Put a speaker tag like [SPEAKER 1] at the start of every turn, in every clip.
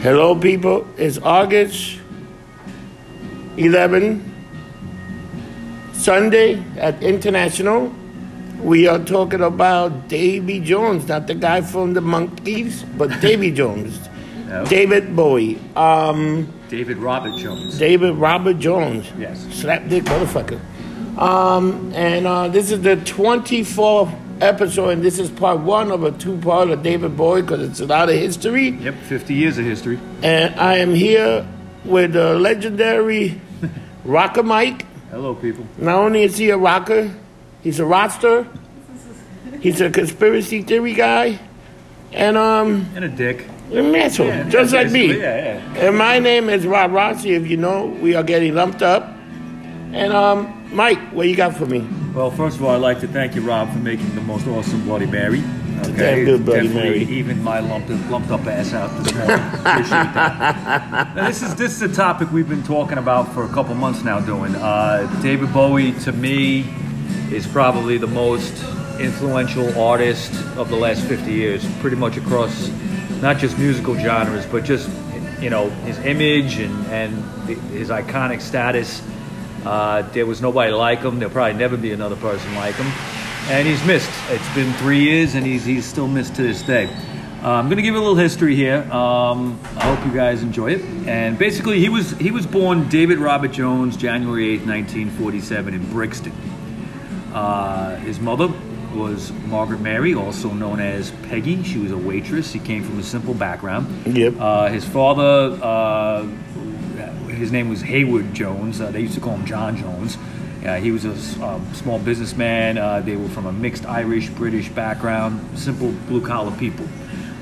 [SPEAKER 1] Hello, people. It's August 11, Sunday at International. We are talking about Davy Jones, not the guy from the Monkees, but Davy Jones.
[SPEAKER 2] No.
[SPEAKER 1] David Bowie. Um,
[SPEAKER 2] David Robert Jones.
[SPEAKER 1] David Robert Jones.
[SPEAKER 2] Yes.
[SPEAKER 1] Slapdick motherfucker. Um, and uh, this is the 24th episode, and this is part one of a two part of David Bowie because it's a lot of history.
[SPEAKER 2] Yep, 50 years of history.
[SPEAKER 1] And I am here with the legendary Rocker Mike.
[SPEAKER 2] Hello, people.
[SPEAKER 1] Not only is he a rocker, he's a roster, he's a conspiracy theory guy, and um,
[SPEAKER 2] And a dick.
[SPEAKER 1] an asshole,
[SPEAKER 2] Yeah,
[SPEAKER 1] just like me.
[SPEAKER 2] Yeah, yeah.
[SPEAKER 1] And my name is Rob Rossi. If you know, we are getting lumped up. And um, Mike, what you got for me?
[SPEAKER 2] Well, first of all, I'd like to thank you, Rob, for making the most awesome Bloody Mary. Okay,
[SPEAKER 1] damn good Bloody
[SPEAKER 2] Definitely
[SPEAKER 1] Mary.
[SPEAKER 2] even my lumped, lumped up ass out this morning. Appreciate that. Now, this is this is a topic we've been talking about for a couple months now. Doing uh, David Bowie to me is probably the most influential artist of the last 50 years, pretty much across not just musical genres, but just you know his image and and his iconic status. Uh, there was nobody like him. There'll probably never be another person like him. And he's missed. It's been three years, and he's, he's still missed to this day. Uh, I'm going to give you a little history here. Um, I hope you guys enjoy it. And basically, he was he was born David Robert Jones, January 8th, 1947, in Brixton. Uh, his mother was Margaret Mary, also known as Peggy. She was a waitress. He came from a simple background.
[SPEAKER 1] Yep.
[SPEAKER 2] Uh, his father, uh, his name was Hayward Jones. Uh, they used to call him John Jones. Uh, he was a um, small businessman. Uh, they were from a mixed Irish British background, simple blue collar people.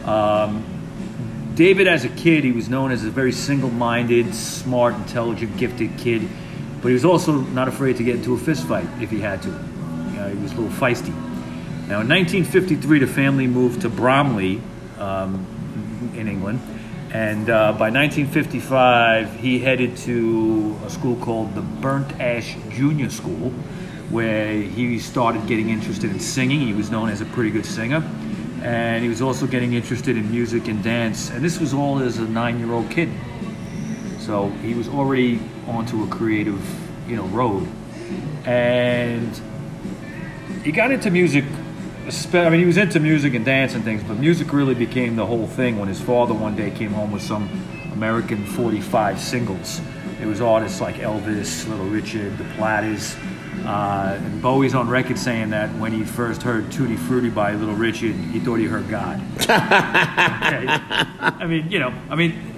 [SPEAKER 2] Um, David, as a kid, he was known as a very single minded, smart, intelligent, gifted kid, but he was also not afraid to get into a fist fight if he had to. He was a little feisty. Now, in 1953, the family moved to Bromley um, in England, and uh, by 1955, he headed to a school called the Burnt Ash Junior School, where he started getting interested in singing. He was known as a pretty good singer, and he was also getting interested in music and dance. And this was all as a nine-year-old kid. So he was already onto a creative, you know, road, and he got into music. Spe- I mean, he was into music and dance and things, but music really became the whole thing when his father one day came home with some American 45 singles. It was artists like Elvis, Little Richard, The Platters. Uh, and Bowie's on record saying that when he first heard Tutti Frutti by Little Richard, he thought he heard God. Okay. I mean, you know, I mean,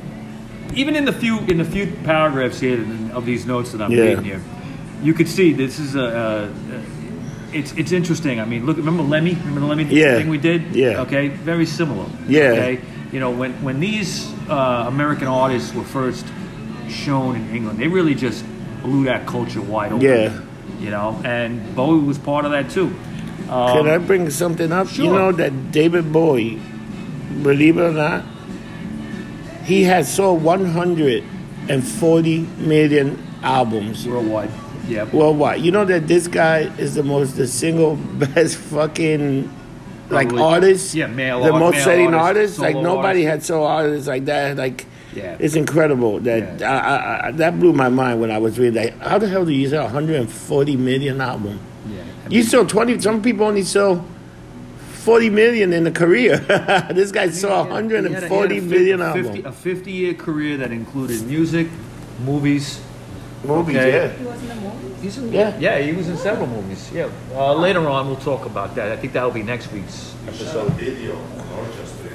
[SPEAKER 2] even in the few in the few paragraphs here of these notes that I'm
[SPEAKER 1] Yeah.
[SPEAKER 2] reading here, you could see this is a. a, a it's it's interesting. I mean, look. Remember Lemmy? Remember the Lemmy
[SPEAKER 1] Yeah.
[SPEAKER 2] thing we did?
[SPEAKER 1] Yeah.
[SPEAKER 2] Okay. Very similar.
[SPEAKER 1] Yeah.
[SPEAKER 2] Okay. You know, when when these uh, American artists were first shown in England, they really just blew that culture wide open.
[SPEAKER 1] Yeah.
[SPEAKER 2] You know, and Bowie was part of that too. Um,
[SPEAKER 1] Can I bring something up?
[SPEAKER 2] Sure.
[SPEAKER 1] You know that David Bowie, believe it or not, he has sold 140 million albums
[SPEAKER 2] worldwide. Yeah.
[SPEAKER 1] worldwide. You know that this guy is the most, the single best fucking like
[SPEAKER 2] Probably-
[SPEAKER 1] artist.
[SPEAKER 2] yeah, male
[SPEAKER 1] the
[SPEAKER 2] art-
[SPEAKER 1] most
[SPEAKER 2] male
[SPEAKER 1] selling
[SPEAKER 2] artist,
[SPEAKER 1] artist. Like nobody had sold artists like that. Like
[SPEAKER 2] Yeah.
[SPEAKER 1] it's incredible. That
[SPEAKER 2] Yeah.
[SPEAKER 1] I, I, I, that blew my mind when I was reading. Like, how the hell do you sell 140 million album?
[SPEAKER 2] Yeah.
[SPEAKER 1] You sell 20. Some people only sell 40 million in a career. this guy saw
[SPEAKER 2] He had a- had a
[SPEAKER 1] 140
[SPEAKER 2] fif- 50
[SPEAKER 1] album.
[SPEAKER 2] A 50 year career that included music, movies.
[SPEAKER 1] Movies,
[SPEAKER 2] okay.
[SPEAKER 1] yeah.
[SPEAKER 3] He was in the movie?
[SPEAKER 2] He's in,
[SPEAKER 1] Yeah.
[SPEAKER 2] yeah, he was in several movies. Yeah. Uh, later on, we'll talk about that. I think that'll be next week's
[SPEAKER 4] He shot a
[SPEAKER 2] episode.
[SPEAKER 4] video on Orchestra.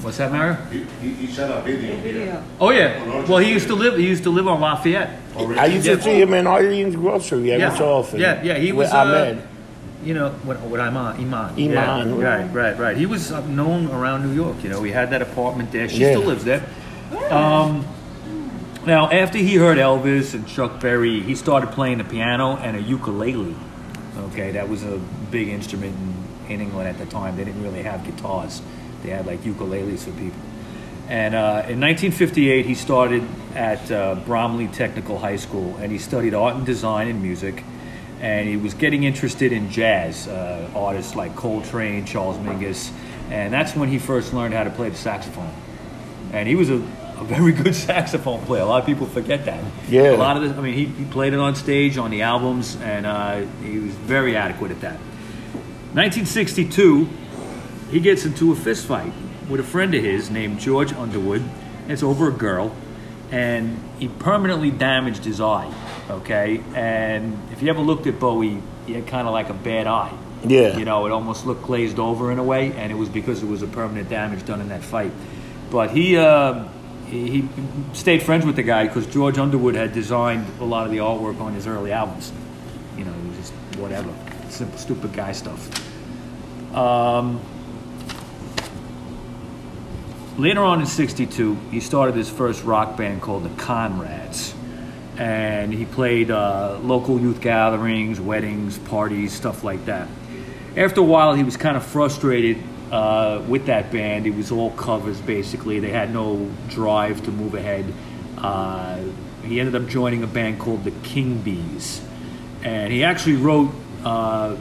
[SPEAKER 2] What's that, Mario?
[SPEAKER 4] He, he, he shot a video here.
[SPEAKER 3] Video.
[SPEAKER 2] Oh yeah. Well, he used to live. He used to live on Lafayette.
[SPEAKER 1] I used to see him in Arlene's grocery every
[SPEAKER 2] Yeah.
[SPEAKER 1] so often.
[SPEAKER 2] Yeah, yeah, he
[SPEAKER 1] with
[SPEAKER 2] was, uh,
[SPEAKER 1] Ahmed.
[SPEAKER 2] You know what? What Iman? Iman.
[SPEAKER 1] Iman.
[SPEAKER 2] Yeah. Right, right, right. He was uh, known around New York. You know, he had that apartment there. She
[SPEAKER 1] Yeah.
[SPEAKER 2] still lives there. Um, now, after he heard Elvis and Chuck Berry, he started playing the piano and a ukulele. Okay, that was a big instrument in, in England at the time. They didn't really have guitars; they had like ukuleles for people. And uh, in 1958, he started at uh, Bromley Technical High School, and he studied art and design and music. And he was getting interested in jazz, uh, artists like Coltrane, Charles Mingus, and that's when he first learned how to play the saxophone. And he was a a very good saxophone player. A lot of people forget that.
[SPEAKER 1] Yeah.
[SPEAKER 2] A lot of this, I mean, he, he played it on stage, on the albums, and uh, he was very adequate at that. 1962, he gets into a fist fight with a friend of his named George Underwood. It's over a girl, and he permanently damaged his eye. Okay, and if you ever looked at Bowie, he had kind of like a bad eye.
[SPEAKER 1] Yeah.
[SPEAKER 2] You know, it almost looked glazed over in a way, and it was because it was a permanent damage done in that fight. But he uh, he, stayed friends with the guy because George Underwood had designed a lot of the artwork on his early albums. You know, just whatever, simple, stupid guy stuff. Um, later on in 62 he started his first rock band called the Konrads and he played uh, local youth gatherings weddings parties stuff like that after a while he was kind of frustrated uh, with that band it was all covers basically they had no drive to move ahead uh, he ended up joining a band called the king bees and he actually wrote uh,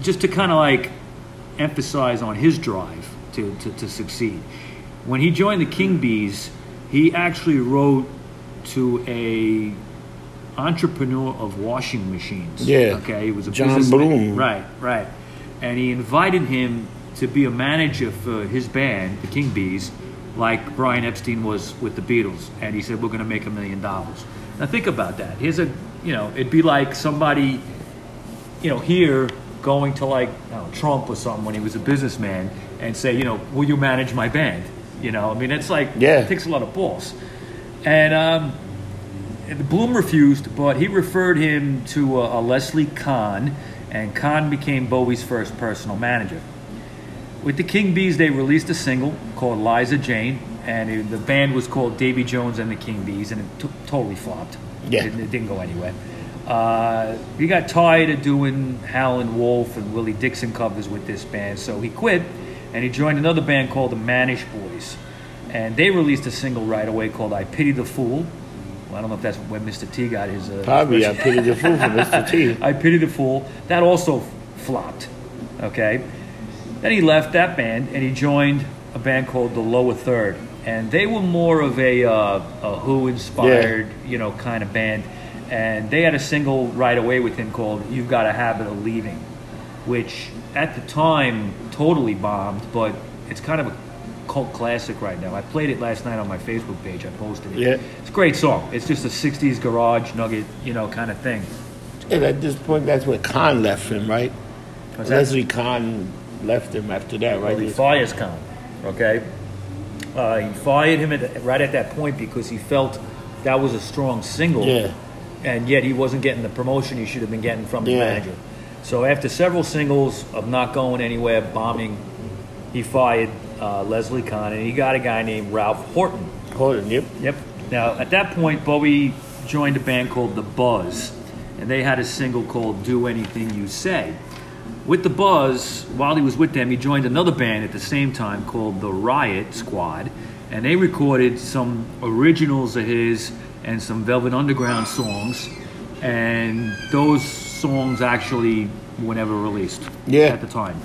[SPEAKER 2] just to kind of like emphasize on his drive to, to, to succeed. When he joined the King Bees, he actually wrote to a entrepreneur of washing machines.
[SPEAKER 1] Yeah.
[SPEAKER 2] Okay. He was a
[SPEAKER 1] John
[SPEAKER 2] businessman.
[SPEAKER 1] Bloom.
[SPEAKER 2] Right. Right. And he invited him to be a manager for his band, the King Bees, like Brian Epstein was with the Beatles. And he said, "We're going to make a million dollars." Now think about that. Here's a, you know, it'd be like somebody you know, here going to like know, Trump or something when he was a businessman and say, you know, will you manage my band? You know, I mean, it's like
[SPEAKER 1] Yeah.
[SPEAKER 2] it takes a lot of balls. And um, Bloom refused, but he referred him to a, a Leslie Conn, and Conn became Bowie's first personal manager. With the King Bees, they released a single called Liza Jane, and it- the band was called Davy Jones and the King Bees, and it t- totally flopped.
[SPEAKER 1] Yeah.
[SPEAKER 2] It, it didn't go anywhere. Uh, he got tired of doing Howlin' Wolf and Willie Dixon covers with this band, so he quit, and he joined another band called the Manish Boys. And they released a single right away called I Pity the Fool. Well, I don't know if that's where Mr. T got his. Uh,
[SPEAKER 1] Probably I pity the fool for Mr. T.
[SPEAKER 2] I Pity the Fool. That also flopped. Okay. Then he left that band and he joined a band called the Lower Third, and they were more of a, uh, a Who inspired, you know, kind of band. And they had a single right away with him called "You've Got a Habit of Leaving," which at the time totally bombed, but it's kind of a cult classic right now. I played it last night on my Facebook page. I posted it.
[SPEAKER 1] Yeah.
[SPEAKER 2] It's a great song. It's just a '60s garage nugget, you know, kind of thing.
[SPEAKER 1] And at this point, that's where Conn left him, right? Leslie Conn left him after that, right?
[SPEAKER 2] He fires Conn. Okay, uh, he fired him at, right at that point because he felt that was a strong single,
[SPEAKER 1] Yeah.
[SPEAKER 2] and yet he wasn't getting the promotion he should have been getting from the
[SPEAKER 1] Yeah.
[SPEAKER 2] manager. So after several singles of not going anywhere, bombing, he fired uh, Leslie Conn, and he got a guy named Ralph Horton.
[SPEAKER 1] It, yep.
[SPEAKER 2] Yep. Now, at that point, Bowie joined a band called The Buzz, and they had a single called Do Anything You Say. With The Buzz, while he was with them, he joined another band at the same time called The Riot Squad, and they recorded some originals of his and some Velvet Underground songs, and those songs actually were never released
[SPEAKER 1] Yeah.
[SPEAKER 2] at the time.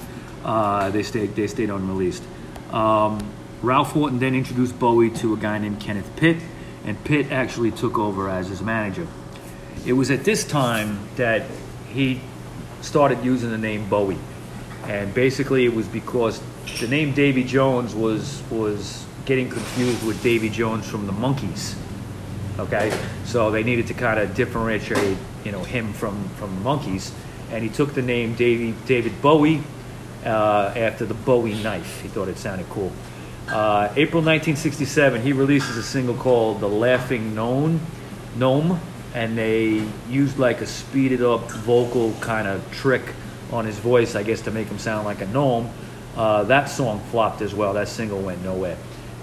[SPEAKER 2] Uh, they stayed they stayed unreleased. Um, Ralph Horton then introduced Bowie to a guy named Kenneth Pitt, and Pitt actually took over as his manager. It was at this time that he started using the name Bowie, and basically it was because the name Davy Jones was was getting confused with Davy Jones from the Monkees. Okay, so they needed to kind of differentiate, you know, him from from the Monkees, and he took the name Davy, David Bowie uh, after the Bowie knife. He thought it sounded cool. Uh, April 1967, he releases a single called "The Laughing Gnome," Gnome, and they used like a speeded up vocal kind of trick on his voice, I guess, to make him sound like a gnome. Uh, that song flopped as well. That single went nowhere.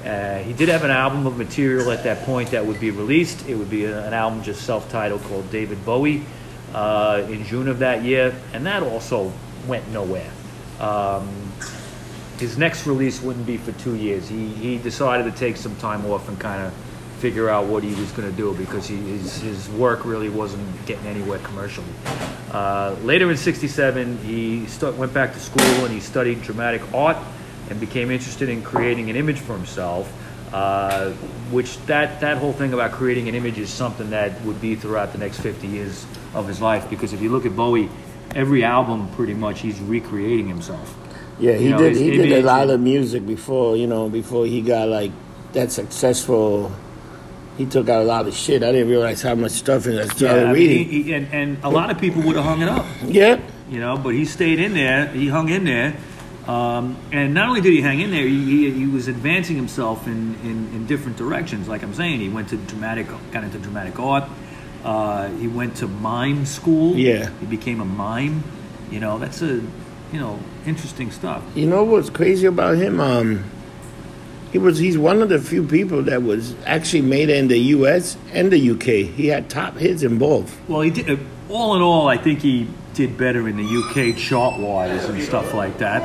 [SPEAKER 2] Uh, he did have an album of material at that point that would be released. It would be an album just self-titled called David Bowie uh, in June of that year, and that also went nowhere. Um, his next release wouldn't be for two years. He, he decided to take some time off and kind of figure out what he was going to do because he, his, his work really wasn't getting anywhere commercially. Uh, later in 67, he stu- went back to school and he studied dramatic art and became interested in creating an image for himself. Uh, which that that whole thing about creating an image is something that would be throughout the next 50 years of his life. Because if you look at Bowie, every album pretty much he's recreating himself.
[SPEAKER 1] Yeah, he
[SPEAKER 2] You know,
[SPEAKER 1] did. He did a lot of music before, you know, before he got like that successful. He took out a lot of shit. I didn't realize how much stuff in I started
[SPEAKER 2] mean,
[SPEAKER 1] reading.
[SPEAKER 2] he- he- and, and a lot of people would have hung it up.
[SPEAKER 1] yeah,
[SPEAKER 2] you know, but he stayed in there. He hung in there, um, and not only did he hang in there, he, he, he was advancing himself in, in, in different directions. Like I'm saying, he went to dramatic, got into dramatic art. Uh, he went to mime school.
[SPEAKER 1] Yeah.
[SPEAKER 2] he became a mime. You know, that's a you know interesting stuff.
[SPEAKER 1] you know what's crazy about him? Um, he was he's one of the few people that was actually made in the U.S. and the U.K. He had top hits in both.
[SPEAKER 2] Well, he did. All in all, I think he did better in the UK chart wise and stuff like that.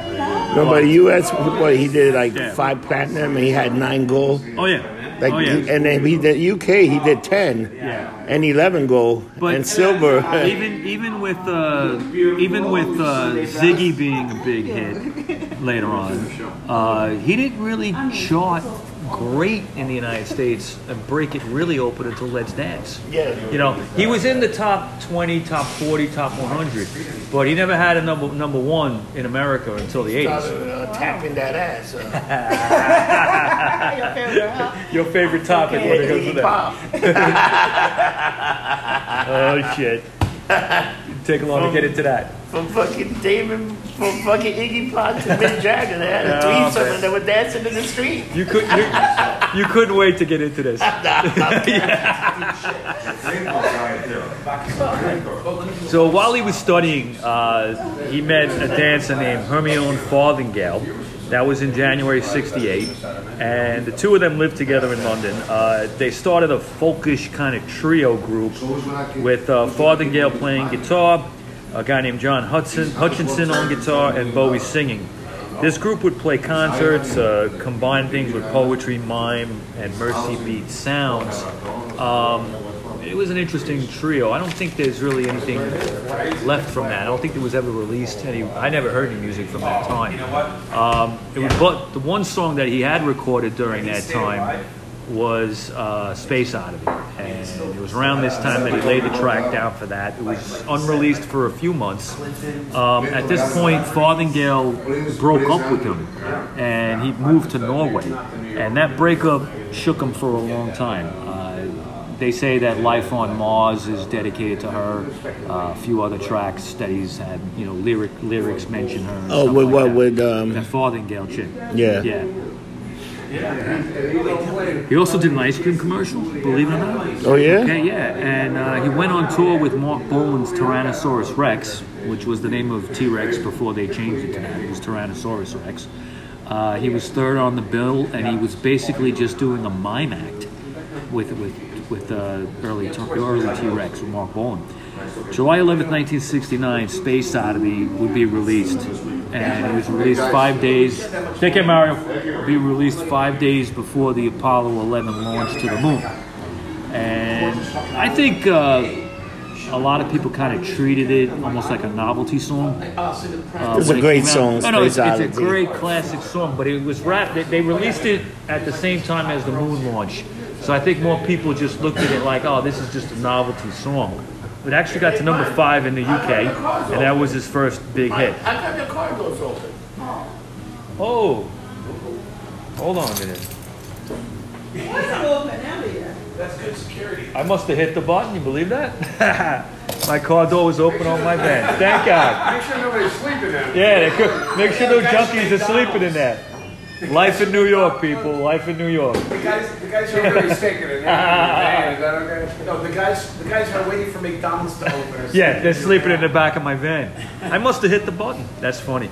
[SPEAKER 1] No, but U.S. What he did like
[SPEAKER 2] Yeah.
[SPEAKER 1] five platinum and he had nine gold.
[SPEAKER 2] Oh yeah,
[SPEAKER 1] Like,
[SPEAKER 2] oh yeah.
[SPEAKER 1] he- and then he did UK. He did ten
[SPEAKER 2] Yeah.
[SPEAKER 1] and eleven gold
[SPEAKER 2] But
[SPEAKER 1] and silver.
[SPEAKER 2] even even with uh, even with uh, Ziggy being a big hit later on, uh, he didn't really chart great in the United States and break it really open until Let's Dance.
[SPEAKER 1] Yeah.
[SPEAKER 2] You know, he was in the top 20, top 40, top 100, but he never had a number number one in America until the 80s.
[SPEAKER 1] Started, uh, tapping that ass. Uh,
[SPEAKER 3] Your favorite, huh?
[SPEAKER 2] Your favorite topic when it comes to that? Oh shit! Take a long to get into that.
[SPEAKER 1] From fucking David, from fucking Iggy Pop to Mick Jagger. They had a threesome
[SPEAKER 2] man.
[SPEAKER 1] and they were dancing in the street.
[SPEAKER 2] You could you, you couldn't wait to get into this. So while he was studying, uh, he met a dancer named Hermione Farthingale. That was in January '68, and the two of them lived together in London. Uh, they started a folkish kind of trio group with uh, Farthingale playing guitar, a guy named John Hudson Hutchinson on guitar, and Bowie singing. This group would play concerts, uh, combine things with poetry, mime, and Mersey beat sounds. Um, it was an interesting trio. I don't think there's really anything left from that. I don't think there was ever released any. I never heard any music from that time. Um, it was, but the one song that he had recorded during that time was uh, Space Oddity, and it was around this time that he laid the track down for that. It was unreleased for a few months. Um, at this point, Farthingale broke up with him, and he moved to Norway, and that breakup shook him for a long time. They say that Life on Mars is dedicated to her. Uh, a few other tracks that he's had, you know, lyric lyrics mention her.
[SPEAKER 1] Oh, with
[SPEAKER 2] like
[SPEAKER 1] what?
[SPEAKER 2] that.
[SPEAKER 1] With um,
[SPEAKER 2] that Farthingale chick.
[SPEAKER 1] Yeah.
[SPEAKER 2] Yeah. He also did an ice cream commercial, believe it or not.
[SPEAKER 1] Oh yeah.
[SPEAKER 2] Okay, yeah, and uh, he went on tour with Marc Bolan's Tyrannosaurus Rex, which was the name of T Rex before they changed it to that. It was Tyrannosaurus Rex. Uh, he was third on the bill, and he was basically just doing a mime act with with with uh, early early T Rex with Marc Bolan. July 11th, 1969, Space Oddity would be released, and it was released five days. Take care, Mario. Would be released five days before the Apollo 11 launch to the moon, and I think uh, a lot of people kind of treated it almost like a novelty song. Uh,
[SPEAKER 1] It's a great
[SPEAKER 2] out.
[SPEAKER 1] song,
[SPEAKER 2] No, no, it's, it's a great classic song, but it was wrapped. They, they released it at the same time as the moon launch, so I think more people just looked at it like, oh, this is just a novelty song. It actually got to number five in the UK, and that was his first big hit.
[SPEAKER 1] How come your car doors open?
[SPEAKER 2] Oh, hold on a minute. That's good security. I must have hit the button. You believe that? my car door was open on my bed. Thank God.
[SPEAKER 5] Make sure nobody's sleeping in there.
[SPEAKER 2] Yeah, they could, make sure no junkies are sleeping in there. Life in New York, people. Life in New York.
[SPEAKER 5] The guys, the guys are already sticking in there. Is that okay?
[SPEAKER 6] No, the guys, the guys are waiting for McDonald's to open.
[SPEAKER 2] Yeah, they're sleeping in the back of my van. I must have hit the button. That's funny.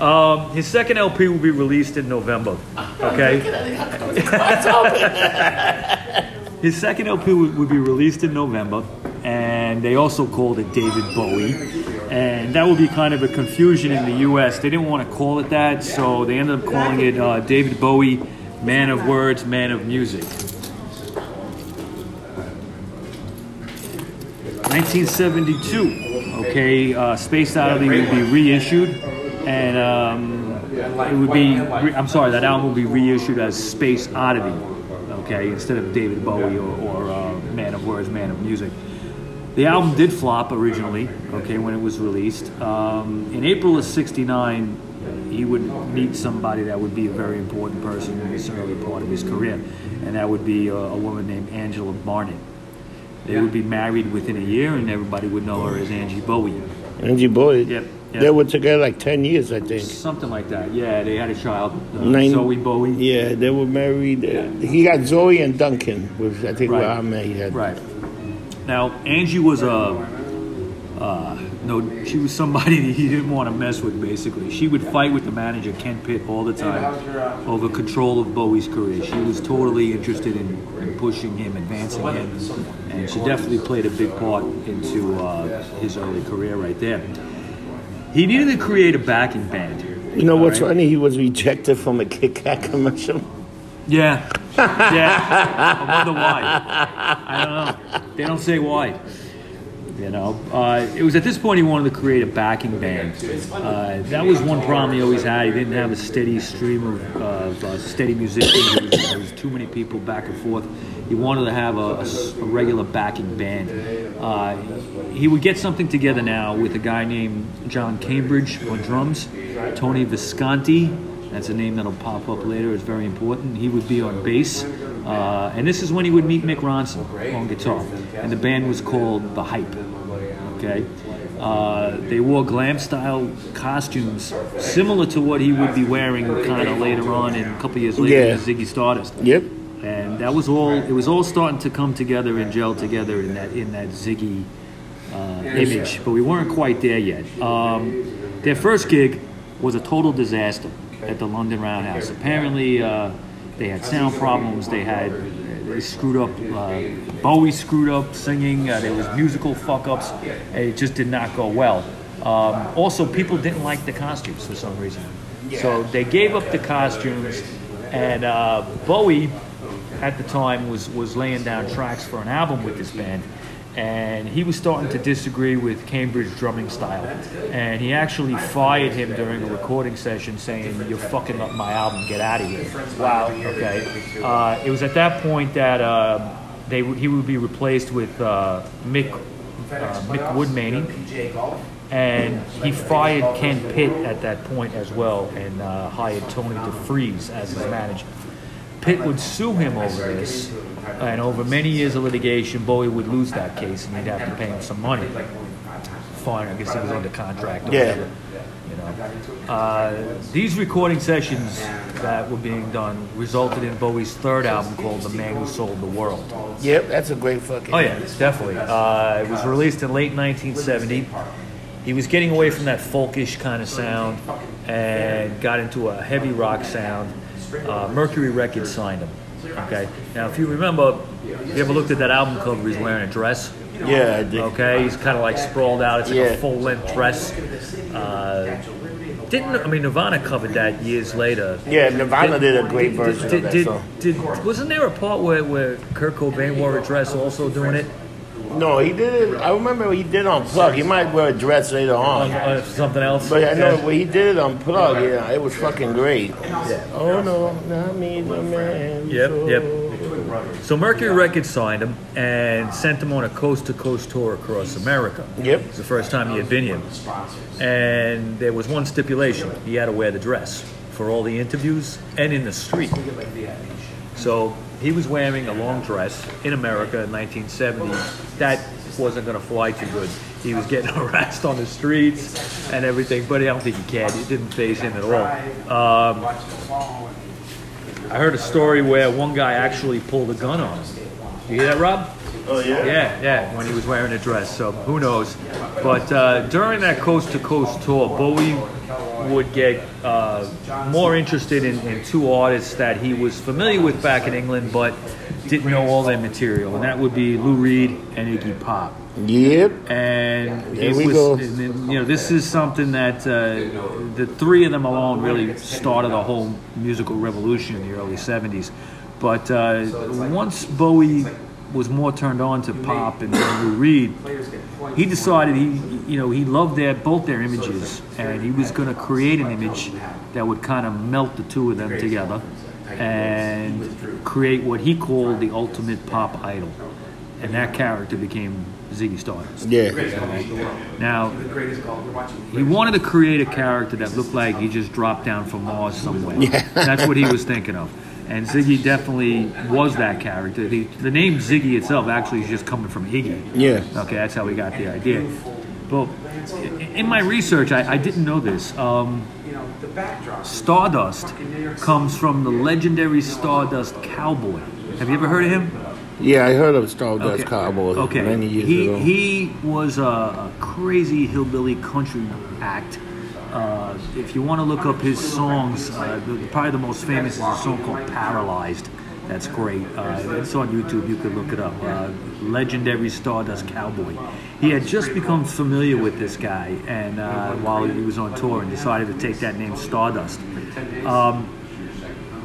[SPEAKER 2] Um, his second LP will be released in November. Okay. His second LP will, would be released in November, and they also called it David Bowie. And that would be kind of a confusion in the US. They didn't want to call it that, so they ended up calling it uh, David Bowie, Man of Words, Man of Music. 1972, okay, uh, Space Oddity would be reissued, and um, it would be, re- I'm sorry, that album would be reissued as Space Oddity. okay, instead of David Bowie or, or uh, Man of Words, Man of Music. The album did flop originally, okay, when it was released. Um, in April of '69, he would meet somebody that would be a very important person in this early part of his career, and that would be a, a woman named Angela Barnett. They would be married within a year, and everybody would know her as Angie Bowie.
[SPEAKER 1] Angie Bowie.
[SPEAKER 2] Yep, yep.
[SPEAKER 1] They were together like 10 years, I think.
[SPEAKER 2] Something like that. Yeah, they had a child, uh,
[SPEAKER 1] Nine-
[SPEAKER 2] Zoe Bowie.
[SPEAKER 1] Yeah, they were married. Uh, he got Zoe and Duncan, which I think
[SPEAKER 2] Right.
[SPEAKER 1] were he had.
[SPEAKER 2] Right. Now, Angie was a. Uh, no, she was somebody that he didn't want to mess with. Basically, she would fight with the manager Ken Pitt all the time over control of Bowie's career. She was totally interested in, in pushing him, advancing him, and she definitely played a big part into uh, his early career right there. He needed to create a backing band.
[SPEAKER 1] You know what's
[SPEAKER 2] right?
[SPEAKER 1] funny? He was rejected from a Kit Kat commercial.
[SPEAKER 2] Yeah, yeah. I wonder why. I don't know. They don't say why. You know, uh, it was at this point he wanted to create a backing band. Uh, that was one problem he always had. He didn't have a steady stream of, of uh, steady musicians. There was, was too many people back and forth. He wanted to have a regular backing band. Uh, he would get something together now with a guy named John Cambridge on drums, Tony Visconti. That's a name that'll pop up later. It's very important. He would be on bass. Uh, and this is when he would meet Mick Ronson on guitar. And the band was called The Hype. Okay? Uh, they wore glam style costumes similar to what he would be wearing kind of later on and a couple years later
[SPEAKER 1] Yeah.
[SPEAKER 2] as Ziggy Stardust.
[SPEAKER 1] Yep.
[SPEAKER 2] And that was all, it was all starting to come together and gel together in that, in that Ziggy uh, image. But we weren't quite there yet. Um, their first gig was a total disaster at the London Roundhouse. Apparently, uh, they had sound problems. They had they screwed up. Uh, Bowie screwed up singing. Uh, there was musical fuck ups. It just did not go well. Um, also, people didn't like the costumes for some reason. So they gave up the costumes, and uh, Bowie at the time was was laying down tracks for an album with this band and he was starting to disagree with Cambridge drumming style. And he actually fired him during a recording session saying you're fucking up my album. Get out of here. Wow. Okay. Uh, it was at that point that uh, they he would be replaced with uh, Mick uh, Mick Woodmansey and he fired Ken Pitt at that point as well and uh, hired Tony DeFries as his manager Pitt would sue him over this, and over many years of litigation, Bowie would lose that case, and he'd have to pay him some money. Fine, I guess he was under contract or
[SPEAKER 1] Yeah.
[SPEAKER 2] whatever. You know, uh, these recording sessions that were being done resulted in Bowie's third album called "The Man Who Sold the World."
[SPEAKER 1] Yep, that's a great fucking.
[SPEAKER 2] Oh yeah, definitely. Uh, it was released in late 1970. He was getting away from that folkish kind of sound and got into a heavy rock sound. Uh, Mercury Records signed him. Okay. Now, if you remember, you ever looked at that album cover, he's wearing a dress.
[SPEAKER 1] Yeah, I did.
[SPEAKER 2] Okay, he's kind of like sprawled out. It's like
[SPEAKER 1] Yeah.
[SPEAKER 2] a full length dress. Uh, didn't I mean Nirvana covered that years later?
[SPEAKER 1] Yeah, Nirvana did a great version
[SPEAKER 2] Did,
[SPEAKER 1] of that
[SPEAKER 2] did,
[SPEAKER 1] song.
[SPEAKER 2] did, wasn't there a part where, where Kurt Cobain wore a dress also doing it?
[SPEAKER 1] No, he did it. I remember he did it on plug. He might wear a dress later on.
[SPEAKER 2] Uh, something else?
[SPEAKER 1] But I know
[SPEAKER 2] Okay.
[SPEAKER 1] when he did it on plug, yeah, it was fucking great. Yeah. Oh no, not me, the man.
[SPEAKER 2] Yep, yep. So Mercury Records signed him and sent him on a coast-to-coast tour across America.
[SPEAKER 1] Yep.
[SPEAKER 2] It's the first time he had been here. And there was one stipulation. He had to wear the dress for all the interviews and in the street. So he was wearing a long dress in America in 1970. That wasn't going to fly too good. He was getting harassed on the streets and everything, but I don't think he cared. It didn't faze him at all. Um, I heard a story where one guy actually pulled a gun on him. You hear that, Rob?
[SPEAKER 1] Oh yeah.
[SPEAKER 2] Yeah, yeah, when he was wearing a dress. So who knows? But uh, during that coast to coast tour, Bowie would get uh, more interested in, in two artists that he was familiar with back in England, but didn't know all their material, and that would be Lou Reed and Iggy Pop.
[SPEAKER 1] Yep.
[SPEAKER 2] And
[SPEAKER 1] There we
[SPEAKER 2] was,
[SPEAKER 1] go.
[SPEAKER 2] And, you know, this is something that uh, the three of them alone really started a whole musical revolution in the early '70s. But uh, once Bowie was more turned on to pop and Lou Reed, he decided he, you know, he loved their both their images, and he was going to create an image that would kind of melt the two of them together. and create what he called the ultimate pop idol, and that character became Ziggy Stardust.
[SPEAKER 1] Yeah.
[SPEAKER 2] Now,
[SPEAKER 6] The greatest golf. We're watching.
[SPEAKER 2] he wanted to create a character that looked like he just dropped down from Mars somewhere.
[SPEAKER 1] Yeah.
[SPEAKER 2] That's what he was thinking of. And Ziggy definitely was that character. The, the name Ziggy itself actually is just coming from Iggy.
[SPEAKER 1] Yeah.
[SPEAKER 2] Okay, that's how we got the idea. But in my research, I, I didn't know this. Um,
[SPEAKER 6] You know, the backdrop.
[SPEAKER 2] Stardust comes from the legendary Stardust Cowboy. Have you ever heard of him?
[SPEAKER 1] Yeah, I heard of Stardust Cowboy
[SPEAKER 2] Okay.
[SPEAKER 1] many years
[SPEAKER 2] he,
[SPEAKER 1] ago.
[SPEAKER 2] He was a, a crazy hillbilly country act. Uh, if you want to look up his songs, uh, the, probably the most famous is a song called Paralyzed. That's great. Uh, it's on YouTube. You could look it up. Uh, legendary Stardust Cowboy. He had just become familiar with this guy, and uh, while he was on tour, and decided to take that name Stardust. Um,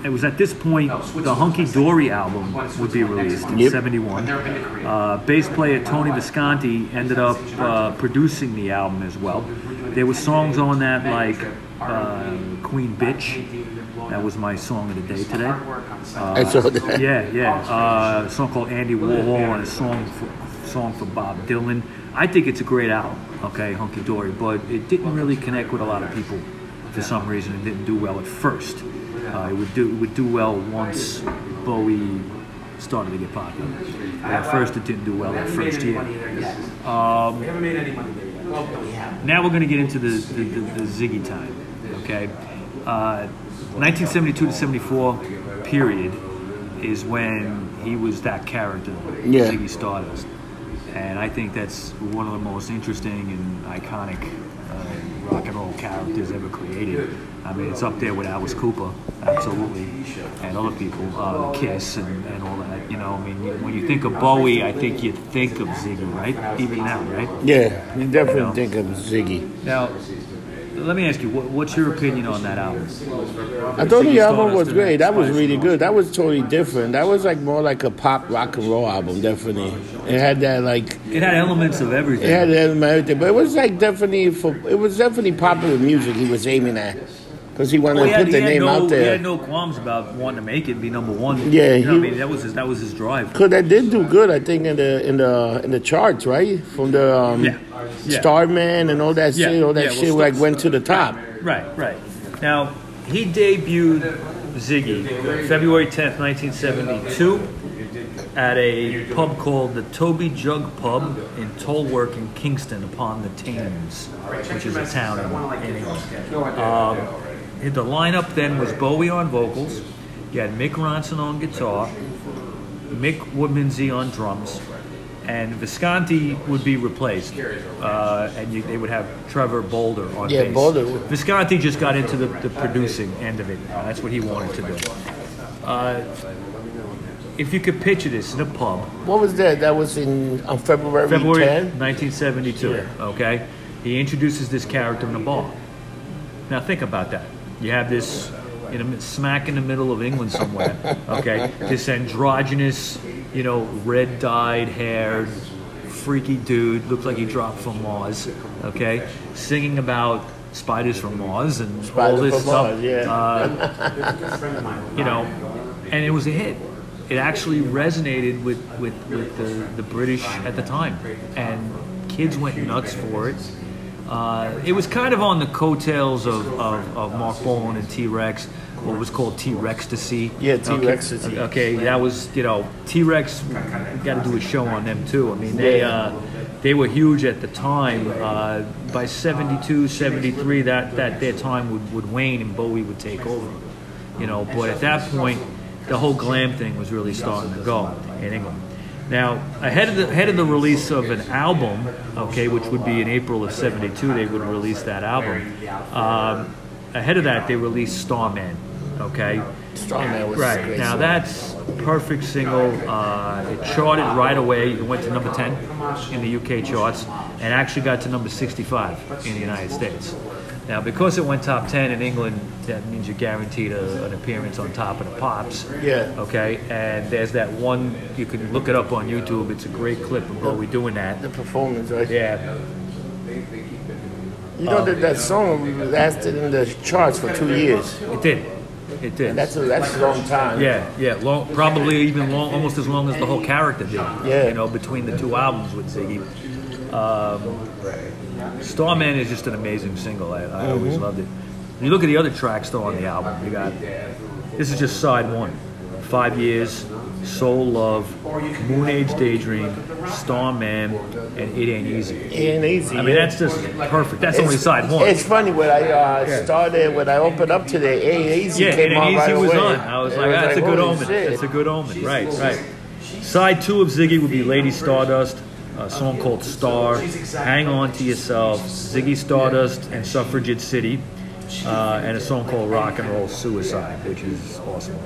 [SPEAKER 2] it was at this point the Hunky Dory album would be released in
[SPEAKER 1] Yep.
[SPEAKER 2] '71. Uh, bass player Tony Visconti ended up uh, producing the album as well. There were songs on that like uh, Queen Bitch. That was my song of the day today.
[SPEAKER 1] I saw that.
[SPEAKER 2] Yeah, yeah. Uh, a song called Andy Warhol and a song for, song for Bob Dylan. I think it's a great album, okay, Hunky Dory, but it didn't really connect with a lot of people for some reason. It didn't do well at first. Uh, it would do it would do well once Bowie started to get popular. At first, it didn't do well that first year. Um,
[SPEAKER 6] We haven't made any money there yet. Well, we have.
[SPEAKER 2] now we're going to get into the, the, the, the Ziggy time, okay? Uh, 1972 to 74 period is when he was that character,
[SPEAKER 1] Yeah.
[SPEAKER 2] Ziggy Stardust. And I think that's one of the most interesting and iconic uh, rock and roll characters ever created. I mean, it's up there with Alice Cooper, absolutely, and other people, uh, Kiss and, and all that. You know, I mean, when you think of Bowie, I think you think of Ziggy, right? Even now, right?
[SPEAKER 1] Yeah, you definitely
[SPEAKER 2] You know.
[SPEAKER 1] think of Ziggy.
[SPEAKER 2] Now, let me ask you, what, what's your opinion on that album?
[SPEAKER 1] I thought the album was great. That was really good. That was totally different. That was like more like a pop rock and roll album, definitely. It had that like
[SPEAKER 2] It had elements of everything.
[SPEAKER 1] it had that everything, but it was like definitely for it was definitely popular music he was aiming at because he wanted
[SPEAKER 2] Well, he
[SPEAKER 1] to
[SPEAKER 2] had,
[SPEAKER 1] put the name
[SPEAKER 2] no,
[SPEAKER 1] out
[SPEAKER 2] He
[SPEAKER 1] there.
[SPEAKER 2] had no qualms about wanting to make it be number one.
[SPEAKER 1] Yeah,
[SPEAKER 2] you know, what I mean, that was his, that was his drive.
[SPEAKER 1] Cause that did do good, I think, in the in the in the charts, right? From the um,
[SPEAKER 2] Yeah. Yeah.
[SPEAKER 1] Starman and all that
[SPEAKER 2] Yeah,
[SPEAKER 1] shit, all that
[SPEAKER 2] yeah,
[SPEAKER 1] shit like went to the top.
[SPEAKER 2] Right, right. Now, he debuted Ziggy February 10th, 1972, at a pub called the Toby Jug Pub in Tolworth in Kingston upon the Thames, which is a town in, in England. Um, the lineup then was Bowie on vocals, you had Mick Ronson on guitar, Mick Woodmansey on drums, and Visconti would be replaced, uh, and you, they would have Trevor Bolder on
[SPEAKER 1] Yeah,
[SPEAKER 2] bass.
[SPEAKER 1] Bolder.
[SPEAKER 2] Visconti just got into the, the producing end of it. Uh, that's what he wanted to do. Uh, if you could picture this in a pub,
[SPEAKER 1] What was that? That was in on February,
[SPEAKER 2] February
[SPEAKER 1] 10th.
[SPEAKER 2] 1972. Okay, he introduces this character in a bar. Now think about that. You have this in a, smack in the middle of England somewhere. Okay, this androgynous, you know, red dyed haired, freaky dude looks like he dropped from Mars. Okay, singing about spiders from Mars and all this stuff.
[SPEAKER 1] Mars, yeah.
[SPEAKER 2] Uh, you know, and it was a hit. It actually resonated with, with, with the, the British at the time, and kids went nuts for it. Uh, it was kind of on the coattails of, of, of Marc Bolan and T Rex, what was called T Rextasy.
[SPEAKER 1] Yeah, T-Rextasy.
[SPEAKER 2] Okay, okay, that was, you know, T Rex, got to do a show on them too. I mean, they, uh, they were huge at the time. Uh, by 72, 73, that, that their time would, would wane and Bowie would take over. You know, but at that point, the whole glam thing was really starting to go in England. Now, ahead of the ahead of the release of an album, okay, which would be in April of '72, they would release that album. Um, ahead of that, they released Starman, okay.
[SPEAKER 1] Starman was
[SPEAKER 2] right now.
[SPEAKER 1] song.
[SPEAKER 2] That's perfect single. Uh, it charted right away. It went to number 10 in the UK charts, and actually got to number 65 in the United States. Now, because it went top 10 in England, that means you're guaranteed a, an appearance on top of the pops.
[SPEAKER 1] Yeah.
[SPEAKER 2] Okay, and there's that one, you can look it up on YouTube. It's a great clip of Bowie doing that.
[SPEAKER 1] The performance, right?
[SPEAKER 2] Yeah,
[SPEAKER 1] You know that that song lasted in the charts for two years.
[SPEAKER 2] it did. It did.
[SPEAKER 1] And that's a, that's a long time.
[SPEAKER 2] Yeah, yeah, long, probably even long, almost as long as the whole character did.
[SPEAKER 1] Yeah.
[SPEAKER 2] you know, between the two albums with Ziggy. Um, Starman is just an amazing single. I, I always loved it. When you look at the other tracks though on the album, you got this is just side one. Five years, Soul Love, Moon Age Daydream, Starman, and It Ain't Easy.
[SPEAKER 1] It Ain't easy.
[SPEAKER 2] I mean, that's just perfect. That's only side one.
[SPEAKER 1] It's funny when I uh, started when I opened up today. It Ain't easy
[SPEAKER 2] Yeah,
[SPEAKER 1] came
[SPEAKER 2] and
[SPEAKER 1] on
[SPEAKER 2] Easy
[SPEAKER 1] right
[SPEAKER 2] was
[SPEAKER 1] away.
[SPEAKER 2] on. I was
[SPEAKER 1] It
[SPEAKER 2] like, ah, that's a good omen.
[SPEAKER 1] shit.
[SPEAKER 2] That's a good omen. Right, right. Side two of Ziggy would be Lady Stardust, a song called Star, Hang On to Yourself, Ziggy Stardust, and Suffragette City, uh, and a song called Rock and Roll Suicide, which is awesome.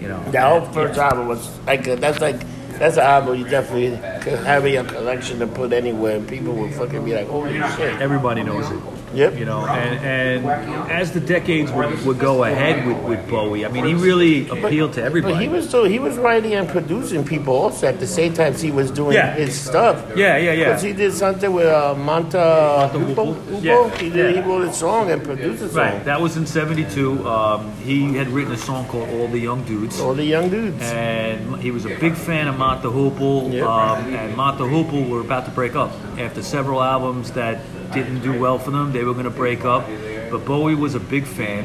[SPEAKER 2] You know,
[SPEAKER 1] That whole first album was like that's like that's an album you definitely could have in your collection to put anywhere, and people would fucking be like, "Holy shit!"
[SPEAKER 2] everybody knows it.
[SPEAKER 1] Yep.
[SPEAKER 2] You know, and, and as the decades would, would go ahead with, with Bowie, I mean, he really appealed to everybody.
[SPEAKER 1] But he was so he was writing and producing people also at the same time he was doing
[SPEAKER 2] Yeah.
[SPEAKER 1] his stuff.
[SPEAKER 2] yeah, yeah, yeah.
[SPEAKER 1] Because
[SPEAKER 2] yeah.
[SPEAKER 1] he did something with uh, Monta. Hupo?
[SPEAKER 2] Yeah,
[SPEAKER 1] He, did,
[SPEAKER 2] yeah.
[SPEAKER 1] he wrote a song and produced a song.
[SPEAKER 2] Right, that was in '72. Um, he had written a song called "All the Young Dudes,"
[SPEAKER 1] All the young dudes.
[SPEAKER 2] and he was a big fan of Mott the Hoople.
[SPEAKER 1] Yep.
[SPEAKER 2] Um, and Mott the Hoople were about to break up after several albums that didn't do well for them. They were going to break up, but Bowie was a big fan,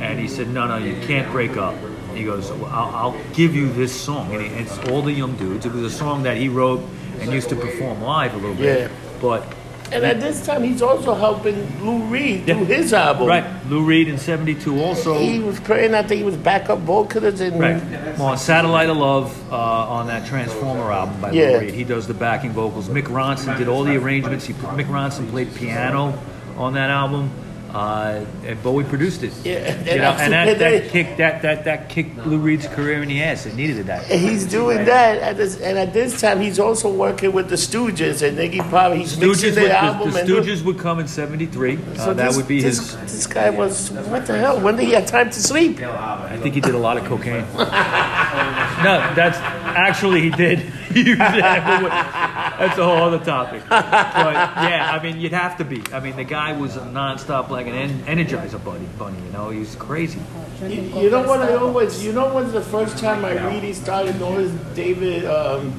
[SPEAKER 2] and he said, "No, no, you can't break up." He goes, well, I'll, "I'll give you this song," and it's "All the Young Dudes." It was a song that he wrote and used to perform live a little bit,
[SPEAKER 1] Yeah.
[SPEAKER 2] but.
[SPEAKER 1] And at this time, he's also helping Lou Reed do
[SPEAKER 2] Yeah.
[SPEAKER 1] his album.
[SPEAKER 2] Right, Lou Reed in '72 also.
[SPEAKER 1] He was playing, I think he was backup vocalist and
[SPEAKER 2] Right. Well, on Satellite of Love, uh, on that Transformer album by
[SPEAKER 1] Yeah.
[SPEAKER 2] Lou Reed, he does the backing vocals. Mick Ronson did all the arrangements. He, Mick Ronson played piano on that album, uh, and Bowie produced it.
[SPEAKER 1] Yeah, and
[SPEAKER 2] You know, and that, that kicked that, that that kicked Lou Reed's career in the ass. It needed that.
[SPEAKER 1] And he's doing that, at this, and at this time he's also working with the Stooges and Iggy Pop. He's mixing
[SPEAKER 2] Stooges
[SPEAKER 1] the
[SPEAKER 2] would,
[SPEAKER 1] album
[SPEAKER 2] the, the
[SPEAKER 1] and
[SPEAKER 2] Stooges would come in '73. Uh,
[SPEAKER 1] So
[SPEAKER 2] that
[SPEAKER 1] this-
[SPEAKER 2] would be
[SPEAKER 1] this,
[SPEAKER 2] his.
[SPEAKER 1] This guy was what the hell? When did he have time to sleep?
[SPEAKER 2] I think he did a lot of cocaine. no, that's actually he did. He was- that's a whole other topic. But yeah, I mean, you'd have to be. I mean, the guy was a nonstop like an en- energizer bunny. Bunny, you know, he was crazy.
[SPEAKER 1] You, you know what I always, you know when's the first time I really started noticing David, um,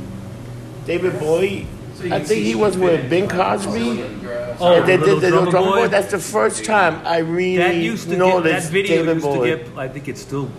[SPEAKER 1] David Bowie? I think he was with Bing Crosby.
[SPEAKER 2] Oh,
[SPEAKER 1] and they
[SPEAKER 2] Little
[SPEAKER 1] did the
[SPEAKER 2] Drummer
[SPEAKER 1] Drummer
[SPEAKER 2] Boy?
[SPEAKER 1] Boy. That's the first time I really
[SPEAKER 2] That used to get, that video
[SPEAKER 1] David
[SPEAKER 2] used
[SPEAKER 1] Bowie.
[SPEAKER 2] to get. I think it's still.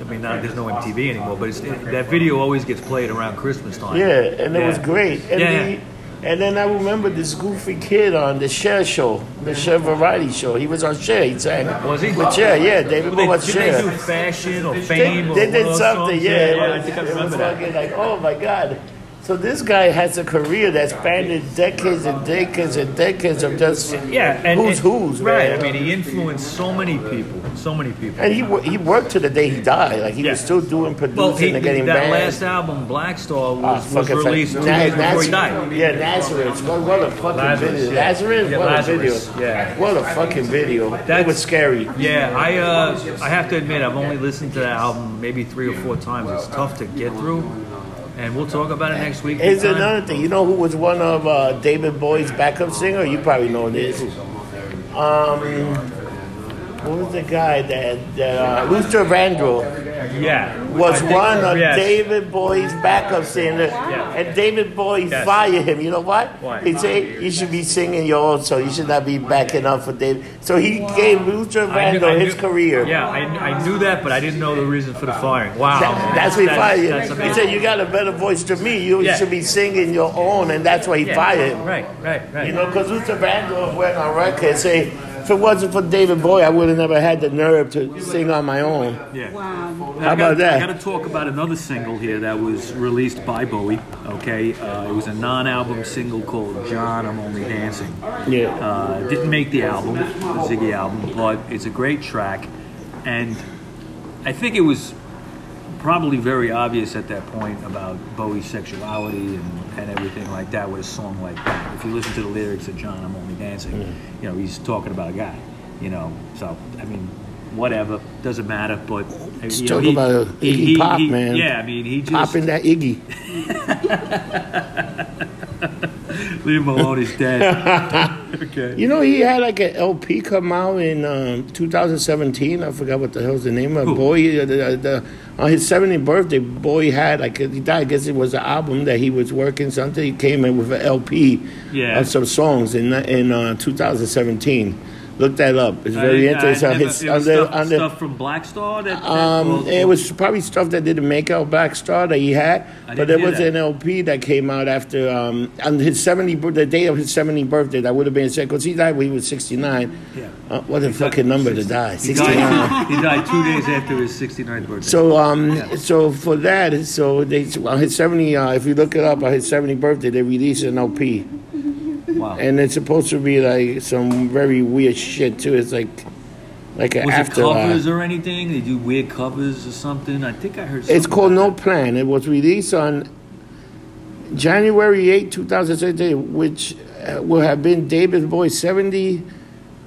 [SPEAKER 2] I mean, now there's no MTV anymore, but it's, that video always gets played around Christmas time.
[SPEAKER 1] Yeah, and it was great. And,
[SPEAKER 2] Yeah,
[SPEAKER 1] the-
[SPEAKER 2] yeah.
[SPEAKER 1] and then I remember this goofy kid on the Cher show, the Cher variety show. He was on Cher. He sang
[SPEAKER 2] Was he?
[SPEAKER 1] with Cher. Yeah, David
[SPEAKER 2] Well,
[SPEAKER 1] was
[SPEAKER 2] they, did they do fashion or fame? or
[SPEAKER 1] they
[SPEAKER 2] one of
[SPEAKER 1] did something. Yeah,
[SPEAKER 2] yeah,
[SPEAKER 1] it
[SPEAKER 2] I think I
[SPEAKER 1] it was
[SPEAKER 2] remember that.
[SPEAKER 1] fucking like, oh my god. So this guy has a career that spanned decades and decades and decades of just
[SPEAKER 2] Yeah, and
[SPEAKER 1] who's who's
[SPEAKER 2] right.
[SPEAKER 1] man.
[SPEAKER 2] I mean, he influenced so many people, so many people.
[SPEAKER 1] and he he worked to the day he died. Like he
[SPEAKER 2] Yeah.
[SPEAKER 1] was still doing producing
[SPEAKER 2] Well, he,
[SPEAKER 1] and getting
[SPEAKER 2] that
[SPEAKER 1] bands.
[SPEAKER 2] last album, Black Star,
[SPEAKER 1] Ah,
[SPEAKER 2] was, was released two
[SPEAKER 1] Na-
[SPEAKER 2] days before he died.
[SPEAKER 1] Yeah, Nazareth. What, what a fucking
[SPEAKER 2] Lazarus,
[SPEAKER 1] video.
[SPEAKER 2] yeah.
[SPEAKER 1] Nazareth?
[SPEAKER 2] Yeah,
[SPEAKER 1] what
[SPEAKER 2] Lazarus,
[SPEAKER 1] a video.
[SPEAKER 2] yeah.
[SPEAKER 1] What a fucking video. it
[SPEAKER 2] That's-
[SPEAKER 1] was scary.
[SPEAKER 2] Yeah, I uh, I have to admit, I've only listened to that album maybe three or four times. It's tough to get through, and we'll talk about it next week.
[SPEAKER 1] Here's
[SPEAKER 2] time.
[SPEAKER 1] another thing. You know who was one of uh, David Bowie's backup singer? You probably know this. Um, what was the guy that, that uh, Luther Vandross
[SPEAKER 2] Yeah,
[SPEAKER 1] was
[SPEAKER 2] I think-
[SPEAKER 1] one of
[SPEAKER 2] yes.
[SPEAKER 1] David Bowie's backup singers, and David Bowie
[SPEAKER 2] Yes.
[SPEAKER 1] fired him. You know what?
[SPEAKER 2] Why?
[SPEAKER 1] He said you should be singing your own, so you should not be backing up for David. So he gave Luther
[SPEAKER 2] I knew- I
[SPEAKER 1] Vandross
[SPEAKER 2] knew-
[SPEAKER 1] his career.
[SPEAKER 2] Yeah, I, I knew that, but I didn't know the reason for the firing. Wow,
[SPEAKER 1] That, that's what he fired
[SPEAKER 2] that's
[SPEAKER 1] him. He
[SPEAKER 2] amazing.
[SPEAKER 1] said, "You got a better voice than me. You
[SPEAKER 2] Yeah.
[SPEAKER 1] should be singing your own," and that's why he
[SPEAKER 2] Yeah,
[SPEAKER 1] fired him.
[SPEAKER 2] Right, right, right.
[SPEAKER 1] You know, because Luther Vandross went on record and say, "If it wasn't for David Bowie, I would have never had the nerve to sing on my own."
[SPEAKER 2] yeah.
[SPEAKER 3] Wow.
[SPEAKER 2] How
[SPEAKER 1] about that?
[SPEAKER 2] I got to talk about another single here that was released by Bowie. Okay, uh, it was a non-album single called "John, I'm Only Dancing."
[SPEAKER 1] Yeah.
[SPEAKER 2] Uh, didn't make the album, the Ziggy album, but it's a great track, and I think it was probably very obvious at that point about Bowie's sexuality and, and everything like that with a song like that. If you listen to the lyrics of John, I'm Only Dancing, you know, he's talking about a guy, you know, so, I mean, whatever, doesn't matter, but.
[SPEAKER 1] Let's
[SPEAKER 2] you know, he-
[SPEAKER 1] about
[SPEAKER 2] he-
[SPEAKER 1] Iggy Pop,
[SPEAKER 2] he-
[SPEAKER 1] man.
[SPEAKER 2] Yeah, I mean, he just.
[SPEAKER 1] Popping that Iggy.
[SPEAKER 2] Leave him alone, he's dead. Okay.
[SPEAKER 1] You know, he had like an LP come out in um, 2017. I forgot what the hell's the name of it. Boy. uh, The, the, on his 70th birthday, Bowie had like he died. I guess it was an album that he was working something. He came in with an LP
[SPEAKER 2] Yeah.
[SPEAKER 1] of some songs in in uh, 2017. Look that up. It's very interesting. His-
[SPEAKER 2] it was
[SPEAKER 1] under-
[SPEAKER 2] stuff,
[SPEAKER 1] under-
[SPEAKER 2] stuff from Black Star. That, that
[SPEAKER 1] um, it was probably stuff that didn't make out Black Star that he had, but there was
[SPEAKER 2] that.
[SPEAKER 1] an LP that came out after um, on his seventy the day of his seventy birthday. That would have been said because he died when he was sixty nine.
[SPEAKER 2] Yeah.
[SPEAKER 1] Uh, what a fucking number to die,
[SPEAKER 2] He
[SPEAKER 1] sixty nine.
[SPEAKER 2] died, he died two days after his 69th birthday.
[SPEAKER 1] So um, so for that, so they on his seventy. Uh, if you look it up, on his seventy birthday, they released an LP,
[SPEAKER 2] wow.
[SPEAKER 1] and it's supposed to be like some very weird shit too. It's like like an
[SPEAKER 2] was it
[SPEAKER 1] after. uh,
[SPEAKER 2] covers or anything? They do weird covers or something. I think I heard. Something
[SPEAKER 1] It's called No
[SPEAKER 2] about
[SPEAKER 1] Plan. It was released on January 8, 2017, which uh, will have been David Bowie's 70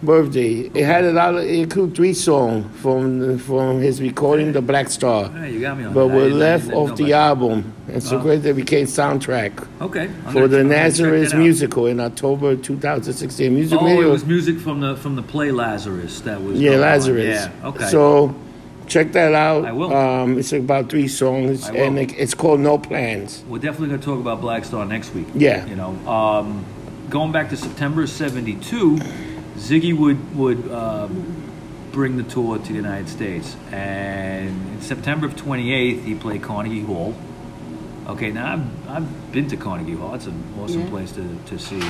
[SPEAKER 1] birthday. It had a lot of, it included three songs from from his recording, The Black Star.
[SPEAKER 2] Hey, you got me on
[SPEAKER 1] but
[SPEAKER 2] that.
[SPEAKER 1] Were left off the album. And so
[SPEAKER 2] Oh.
[SPEAKER 1] great that became soundtrack.
[SPEAKER 2] Okay. I'm
[SPEAKER 1] for the
[SPEAKER 2] I'm gonna check Lazarus
[SPEAKER 1] musical in October 2016. Music
[SPEAKER 2] Oh,
[SPEAKER 1] video.
[SPEAKER 2] it was music from the from the play Lazarus. That was
[SPEAKER 1] Yeah,
[SPEAKER 2] going on.
[SPEAKER 1] Lazarus.
[SPEAKER 2] Yeah. Okay.
[SPEAKER 1] So check that out.
[SPEAKER 2] I will.
[SPEAKER 1] Um, it's about three songs, and it, it's called No Plans.
[SPEAKER 2] We're definitely going to talk about Black Star next week.
[SPEAKER 1] Yeah.
[SPEAKER 2] You know, um, going back to September '72, Ziggy would would um, bring the tour to the United States, and in September of 28th, he played Carnegie Hall. Okay, now I've, I've been to Carnegie Hall. It's an awesome
[SPEAKER 3] Yeah.
[SPEAKER 2] place to, to see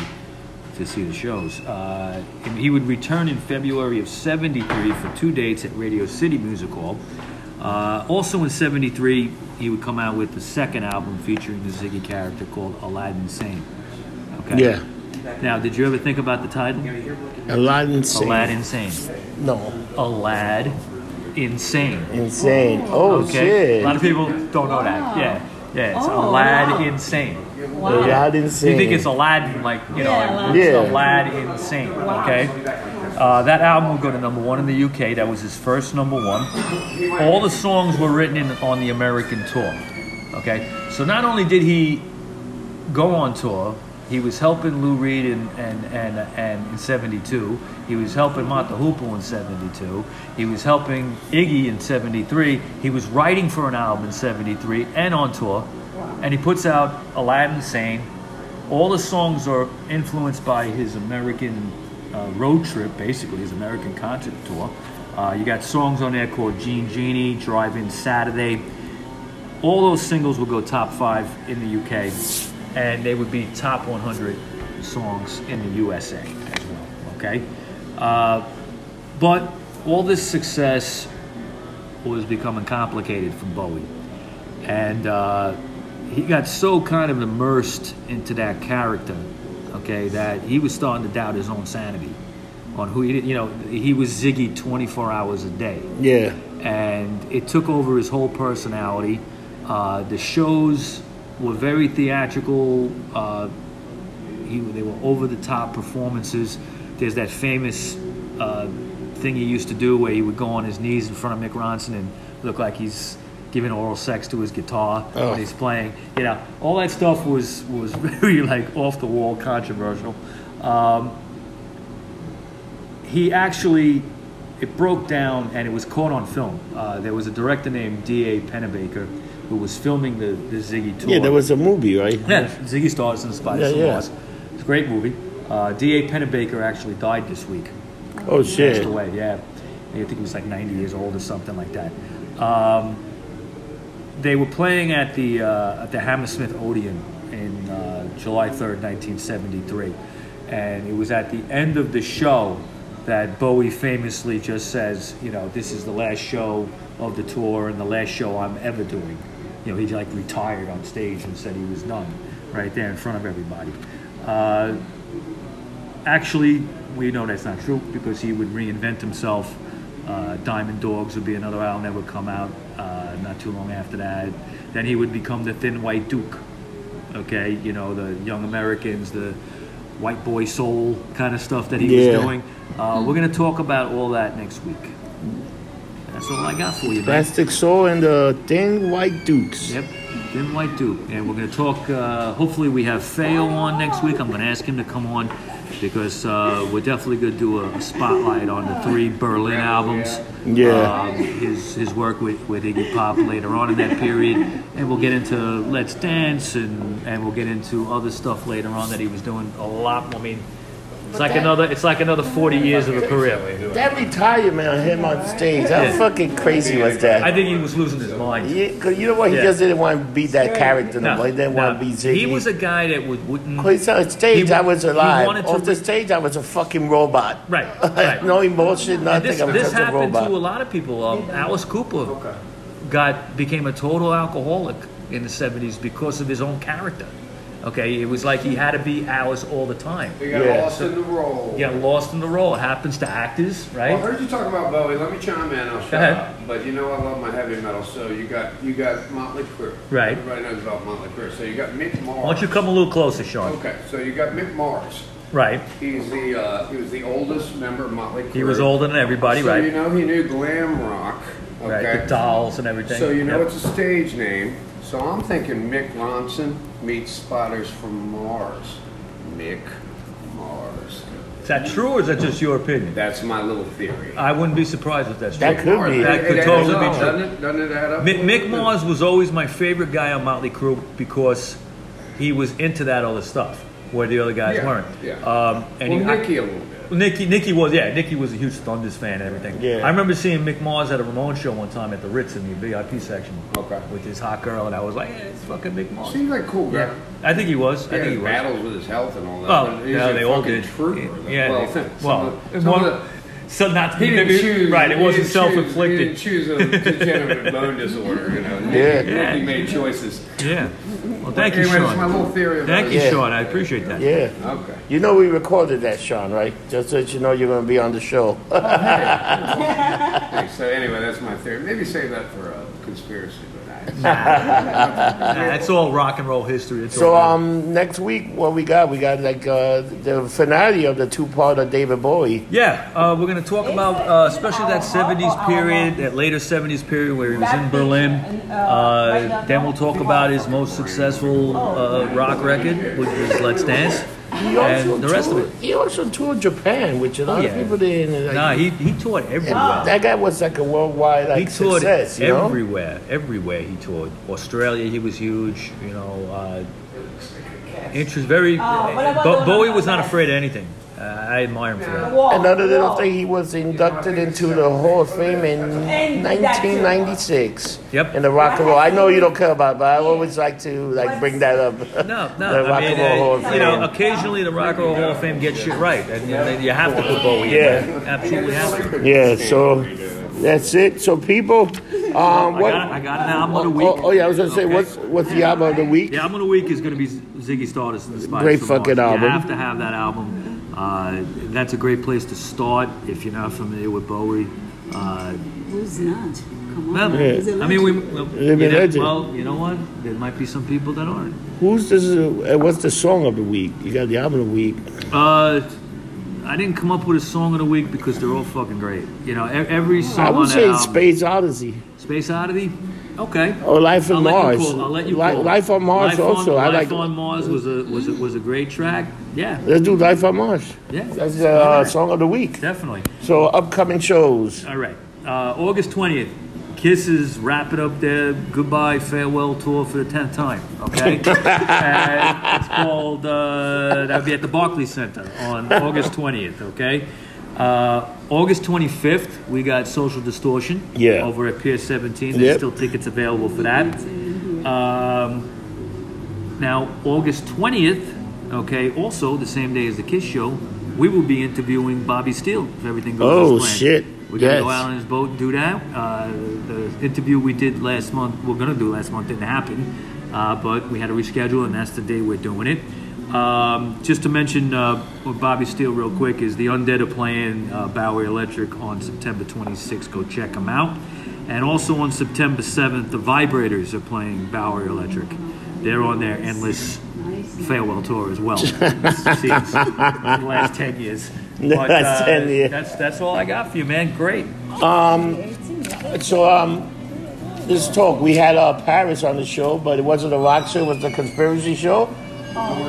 [SPEAKER 2] to see the shows. Uh, and he would return in February of '73 for two dates at Radio City Music Hall. Uh, also in '73, he would come out with the second album featuring the Ziggy character called Aladdin Sane. Okay.
[SPEAKER 1] Yeah.
[SPEAKER 2] Now, did you ever think about the title?
[SPEAKER 1] Aladdin Sane.
[SPEAKER 2] Aladdin Sane.
[SPEAKER 1] No.
[SPEAKER 2] Alad Insane.
[SPEAKER 1] Insane. Oh,
[SPEAKER 2] Okay.
[SPEAKER 1] shit.
[SPEAKER 2] A lot of people don't know that. Yeah. Yeah. It's
[SPEAKER 3] Oh,
[SPEAKER 2] Alad
[SPEAKER 3] wow.
[SPEAKER 2] Insane.
[SPEAKER 3] Wow.
[SPEAKER 1] Aladdin
[SPEAKER 2] You think it's Aladdin, like you know,
[SPEAKER 3] Yeah,
[SPEAKER 2] like,
[SPEAKER 1] Aladdin.
[SPEAKER 2] it's
[SPEAKER 1] Yeah.
[SPEAKER 2] Aladdin Insane. Okay, uh, that album would go to number one in the UK. That was his first number one. All the songs were written in, on the American tour. Okay, so not only did he go on tour, he was helping Lou Reed in, and, and, and in 72. He was helping Mott the Hoople in 72. He was helping Iggy in 73. He was writing for an album in 73 and on tour. And he puts out Aladdin Sane. All the songs are influenced by his American uh, road trip, basically, his American concert tour. Uh, you got songs on there called Gene Genie, Drive In Saturday, all those singles will go top five in the UK, and they would be top 100 songs in the USA as well. Okay, uh, but all this success was becoming complicated for Bowie, and uh, he got so kind of immersed into that character, okay, that he was starting to doubt his own sanity on who he, you know, he was Ziggy 24 hours a day
[SPEAKER 1] Yeah.
[SPEAKER 2] and it took over his whole personality. Uh, the shows were very theatrical. Uh, he, they were over the top performances. There's that famous uh, thing he used to do where he would go on his knees in front of Mick Ronson and look like he's giving oral sex to his guitar
[SPEAKER 1] Oh.
[SPEAKER 2] when he's playing. You know, all that stuff was was very like off the wall, controversial. Um, he actually it broke down and it was caught on film. Uh, there was a director named D.A. Pennebaker who was filming the, the Ziggy tour.
[SPEAKER 1] Yeah, there was a movie, right?
[SPEAKER 2] Yeah, Ziggy Stars and the Spiders
[SPEAKER 1] Yeah, yeah.
[SPEAKER 2] Mars. It's a great movie. Uh, D.A. Pennebaker actually died this week.
[SPEAKER 1] Oh,
[SPEAKER 2] Passed
[SPEAKER 1] shit.
[SPEAKER 2] away, yeah. I think he was like 90 years old or something like that. Um, they were playing at the uh, at the Hammersmith Odeon in uh, July 3rd, 1973. And it was at the end of the show that Bowie famously just says, you know, this is the last show of the tour and the last show I'm ever doing. You know, he like retired on stage and said he was done right there in front of everybody. Uh, actually, we know that's not true because he would reinvent himself. Uh, Diamond Dogs would be another album that would come out uh, not too long after that. Then he would become the Thin White Duke. Okay, you know the Young Americans, the white boy soul kind of stuff that he
[SPEAKER 1] Yeah.
[SPEAKER 2] was doing. Uh, we're gonna talk about all that next week. That's all I got for you, man.
[SPEAKER 1] Plastic Soul and the Thin White Dukes.
[SPEAKER 2] Yep, Thin White Duke. And we're going to talk, uh, hopefully, we have Feo on next week. I'm going to ask him to come on because uh, we're definitely going to do a, spotlight on the three Berlin albums.
[SPEAKER 1] Yeah.
[SPEAKER 2] Um, his his work with, with Iggy Pop later on in that period, and we'll get into Let's Dance, and and we'll get into other stuff later on that he was doing a lot. more. I mean, it's like another it's like another 40 years of a career.
[SPEAKER 1] That retirement of him on stage, how
[SPEAKER 2] Yeah.
[SPEAKER 1] fucking crazy was that?
[SPEAKER 2] I think he was losing his mind.
[SPEAKER 1] Yeah, 'cause you know what? He
[SPEAKER 2] Yeah.
[SPEAKER 1] just didn't want to be that character no,
[SPEAKER 2] No.
[SPEAKER 1] He didn't
[SPEAKER 2] no.
[SPEAKER 1] want to be Ziggy.
[SPEAKER 2] He was a guy that would wouldn't.
[SPEAKER 1] Cause on stage,
[SPEAKER 2] he
[SPEAKER 1] I was alive. Off the
[SPEAKER 2] re-
[SPEAKER 1] stage, I was a fucking robot.
[SPEAKER 2] Right, right.
[SPEAKER 1] no emotion, nothing.
[SPEAKER 2] this,
[SPEAKER 1] I was
[SPEAKER 2] this
[SPEAKER 1] just a
[SPEAKER 2] happened to a lot of people. Um, Alice Cooper got became a total alcoholic in the '70s because of his own character. Okay, it was like he had to be Alice all the time.
[SPEAKER 5] We got
[SPEAKER 1] Yeah.
[SPEAKER 5] lost in the role.
[SPEAKER 2] He got lost in the role. It happens to actors, right?
[SPEAKER 5] Well, I heard you talk about Bowie. Let me chime in. I'll shut
[SPEAKER 2] ahead.
[SPEAKER 5] up. But you know I love my heavy metal. So you got you got Motley Crue.
[SPEAKER 2] Right.
[SPEAKER 5] Everybody knows about Motley Crue. So you got Mick Mars.
[SPEAKER 2] Why don't you come a little closer, Sean?
[SPEAKER 5] Okay. So you got Mick Mars.
[SPEAKER 2] Right.
[SPEAKER 5] He's the uh, he was the oldest member of Motley Crue.
[SPEAKER 2] He was older than everybody,
[SPEAKER 5] so
[SPEAKER 2] right?
[SPEAKER 5] you know he knew glam rock. Okay.
[SPEAKER 2] Right. The dolls and everything.
[SPEAKER 5] So you know
[SPEAKER 2] Yep.
[SPEAKER 5] it's a stage name. So I'm thinking Mick Ronson meets Spiders from Mars. Mick Mars.
[SPEAKER 2] Is that true, or is that just your opinion?
[SPEAKER 5] That's my little theory.
[SPEAKER 2] I wouldn't be surprised if that's
[SPEAKER 1] That
[SPEAKER 2] true.
[SPEAKER 1] could be.
[SPEAKER 2] That could
[SPEAKER 5] It
[SPEAKER 2] totally
[SPEAKER 5] up,
[SPEAKER 2] be true.
[SPEAKER 5] Doesn't it, doesn't it add up?
[SPEAKER 2] Mick, Mick Mars was always my favorite guy on Motley Crue because he was into that other stuff where the other guys
[SPEAKER 5] Yeah,
[SPEAKER 2] weren't.
[SPEAKER 5] yeah.
[SPEAKER 2] Um, and
[SPEAKER 5] well,
[SPEAKER 2] he,
[SPEAKER 5] Nicky a little bit.
[SPEAKER 2] Well, Nicky, Nicky was yeah. Nicky was a huge Thunders fan and everything.
[SPEAKER 1] Yeah.
[SPEAKER 2] I remember seeing Mick Mars at a Ramon show one time at the Ritz in the VIP section.
[SPEAKER 5] Okay.
[SPEAKER 2] With his hot girl, and I was like, yeah, it's fucking Mick Mars.
[SPEAKER 5] Seems like cool guy.
[SPEAKER 2] Yeah, I think he was. I
[SPEAKER 5] Yeah,
[SPEAKER 2] think he
[SPEAKER 5] he
[SPEAKER 2] was.
[SPEAKER 5] battles with his health and all that.
[SPEAKER 2] Oh,
[SPEAKER 5] but
[SPEAKER 2] yeah,
[SPEAKER 5] a
[SPEAKER 2] they all did.
[SPEAKER 5] Trooper.
[SPEAKER 2] Yeah,
[SPEAKER 5] well,
[SPEAKER 2] they- well,
[SPEAKER 5] some
[SPEAKER 2] one-
[SPEAKER 5] of the-
[SPEAKER 2] so not
[SPEAKER 5] he didn't choose.
[SPEAKER 2] right. It wasn't self-inflicted.
[SPEAKER 5] He didn't choose a degenerative bone disorder. You know.
[SPEAKER 1] Yeah.
[SPEAKER 5] Nicky, Nicky made choices.
[SPEAKER 2] Yeah. Well, thank you,
[SPEAKER 5] anyway,
[SPEAKER 2] Sean.
[SPEAKER 5] that's my little theory. About
[SPEAKER 2] Thank you.
[SPEAKER 1] Yeah.
[SPEAKER 2] Sean. I appreciate that.
[SPEAKER 1] Yeah.
[SPEAKER 5] Okay.
[SPEAKER 1] You know we recorded that, Sean, right? Just so that you know you're going to be on the show.
[SPEAKER 5] Hey, so anyway, that's my theory. Maybe save that for a conspiracy, but I.
[SPEAKER 2] Nah, that's all rock and roll history. It's
[SPEAKER 1] so
[SPEAKER 2] all
[SPEAKER 1] um, next week, what we got? We got like uh, the finale of the two-part of David Bowie.
[SPEAKER 2] Yeah, uh, we're going to talk about uh, especially that 70s period, that later 70s period where he was in Berlin. Uh, then we'll talk about his most successful uh, rock record, which was Let's Dance,
[SPEAKER 1] He also
[SPEAKER 2] and the rest of
[SPEAKER 1] toured,
[SPEAKER 2] it.
[SPEAKER 1] He also toured Japan, which a lot
[SPEAKER 2] Oh,
[SPEAKER 1] of people didn't. Like,
[SPEAKER 2] Nah, he, he toured everywhere.
[SPEAKER 1] that guy was like a worldwide like
[SPEAKER 2] He toured
[SPEAKER 1] success. You know?
[SPEAKER 2] everywhere, everywhere he toured. Australia, he was huge. You know, uh, interest very. Bo- Bowie was not afraid of anything. Uh, I admire him for that.
[SPEAKER 1] Another little thing, he was inducted into the Hall of Fame in 1996.
[SPEAKER 2] Yep.
[SPEAKER 1] In the Rock and Roll. I know you don't care about, it, but I always like to like bring that up.
[SPEAKER 2] No, no. The.
[SPEAKER 1] Rock
[SPEAKER 2] I mean,
[SPEAKER 1] and Roll Hall of
[SPEAKER 2] uh, you know,
[SPEAKER 1] Fame.
[SPEAKER 2] occasionally the Rock and Roll Hall of Fame gets shit right, and you, you have to put Bowie
[SPEAKER 1] Yeah.
[SPEAKER 2] in. there. Absolutely have to.
[SPEAKER 1] Yeah, so that's it. So people, um,
[SPEAKER 2] I
[SPEAKER 1] what?
[SPEAKER 2] got, I got an album of the
[SPEAKER 1] oh,
[SPEAKER 2] week.
[SPEAKER 1] oh, oh, yeah, I was gonna say,
[SPEAKER 2] Okay.
[SPEAKER 1] what's what's the album of the week?
[SPEAKER 2] The album of the week is going to be Ziggy Stardust and the Spiders
[SPEAKER 1] Great fucking
[SPEAKER 2] Mars.
[SPEAKER 1] album.
[SPEAKER 2] You have to have that album. Uh, that's a great place to start if you're not familiar with Bowie. Uh,
[SPEAKER 3] Who's not? Come on.
[SPEAKER 2] well,
[SPEAKER 3] He's a
[SPEAKER 2] I mean, we.
[SPEAKER 3] legend.
[SPEAKER 2] Well,
[SPEAKER 1] Living
[SPEAKER 2] you know, well, you know what? There might be some people that aren't.
[SPEAKER 1] Who's this? Uh, what's the song of the week? You got the album of the week.
[SPEAKER 2] Uh, I didn't come up with a song of the week because they're all fucking great. You know, every song
[SPEAKER 1] I
[SPEAKER 2] on
[SPEAKER 1] would say. Space Odyssey
[SPEAKER 2] Space Oddity. Okay.
[SPEAKER 1] or Life on
[SPEAKER 2] I'll
[SPEAKER 1] Mars.
[SPEAKER 2] call- I'll let you call.
[SPEAKER 1] Life on Mars
[SPEAKER 2] Life
[SPEAKER 1] also.
[SPEAKER 2] On,
[SPEAKER 1] I
[SPEAKER 2] Life
[SPEAKER 1] like.
[SPEAKER 2] on Mars was a was a, was a great track. Yeah,
[SPEAKER 1] Let's do Life on Mars.
[SPEAKER 2] yeah,
[SPEAKER 1] That's the uh, song of the week.
[SPEAKER 2] definitely.
[SPEAKER 1] So upcoming shows.
[SPEAKER 2] All right, uh, August twentieth. Kiss is wrapping up their goodbye farewell tour for the tenth time. Okay, and it's called uh, that'll be at the Barclays Center on August twentieth. Okay, uh, August twenty fifth we got Social Distortion.
[SPEAKER 1] Yeah.
[SPEAKER 2] over at Pier seventeen. There's
[SPEAKER 1] Yep.
[SPEAKER 2] still tickets available for that. Um, now, August 20th, okay, also the same day as the Kiss show, we will be interviewing Bobby Steele if everything goes
[SPEAKER 1] Oh,
[SPEAKER 2] as planned.
[SPEAKER 1] shit.
[SPEAKER 2] We're going to go out on his boat and do that. Uh, the interview we did last month, we're going to do last month, didn't happen, uh, but we had to reschedule, and that's the day we're doing it. Um, just to mention uh, Bobby Steele real quick is the Undead are playing uh, Bowery Electric on September 26th. Go check them out. And also on September 7th, the Vibrators are playing Bowery Electric. They're on their endless farewell tour as well. Since the last 10 years. But,
[SPEAKER 1] Last
[SPEAKER 2] uh,
[SPEAKER 1] 10 years.
[SPEAKER 2] That's, that's all I got for you, man. Great.
[SPEAKER 1] So um, this talk we had uh, Parris on the show, but it wasn't a rock show; it was a conspiracy show.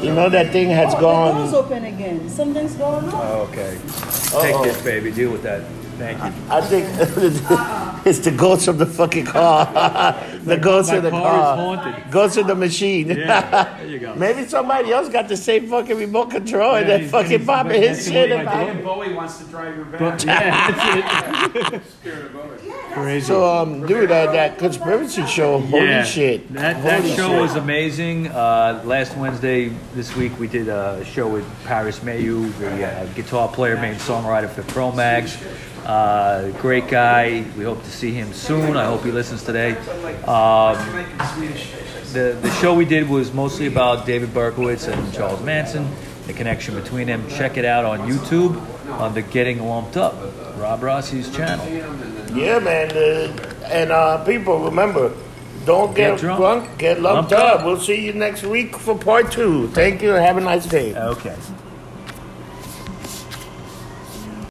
[SPEAKER 1] You know that thing has
[SPEAKER 7] Oh, the door's open again. Something's going on.
[SPEAKER 2] Oh, okay.
[SPEAKER 1] Uh-oh.
[SPEAKER 2] Take this, baby. Deal with that. Thank you.
[SPEAKER 1] I think it's the ghost of the fucking car. the ghost
[SPEAKER 2] my
[SPEAKER 1] of the
[SPEAKER 2] car
[SPEAKER 1] car.
[SPEAKER 2] is haunted.
[SPEAKER 1] Ghost of the machine.
[SPEAKER 2] Yeah, there you go.
[SPEAKER 1] Maybe somebody else got the same fucking remote control and
[SPEAKER 2] Yeah,
[SPEAKER 1] they're fucking
[SPEAKER 2] he's-
[SPEAKER 1] popping his shit
[SPEAKER 2] the way
[SPEAKER 1] about
[SPEAKER 2] my
[SPEAKER 1] it.
[SPEAKER 6] David Bowie wants to drive your van.
[SPEAKER 2] But, yeah, that's it. Crazy.
[SPEAKER 1] So, um, dude, that, that conspiracy show, holy
[SPEAKER 2] yeah,
[SPEAKER 1] shit.
[SPEAKER 2] That, that
[SPEAKER 1] Holy
[SPEAKER 2] show
[SPEAKER 1] shit.
[SPEAKER 2] was amazing. Uh, last Wednesday this week, we did a show with Parris Mayhew, the uh, guitar player, main songwriter for Cro-Mags. Uh, great guy. We hope to see him soon. I hope he listens today. Um, the, the show we did was mostly about David Berkowitz and Charles Manson, the connection between them. Check it out on YouTube on the Getting Lumped Up, Rob Rossi's channel.
[SPEAKER 1] Yeah, man. Uh, and uh, people, remember, don't get,
[SPEAKER 2] Get drunk.
[SPEAKER 1] drunk, get lumped,
[SPEAKER 2] Lumped
[SPEAKER 1] up.
[SPEAKER 2] up.
[SPEAKER 1] We'll see you next week for part two. Thank you and have a nice day.
[SPEAKER 2] Okay.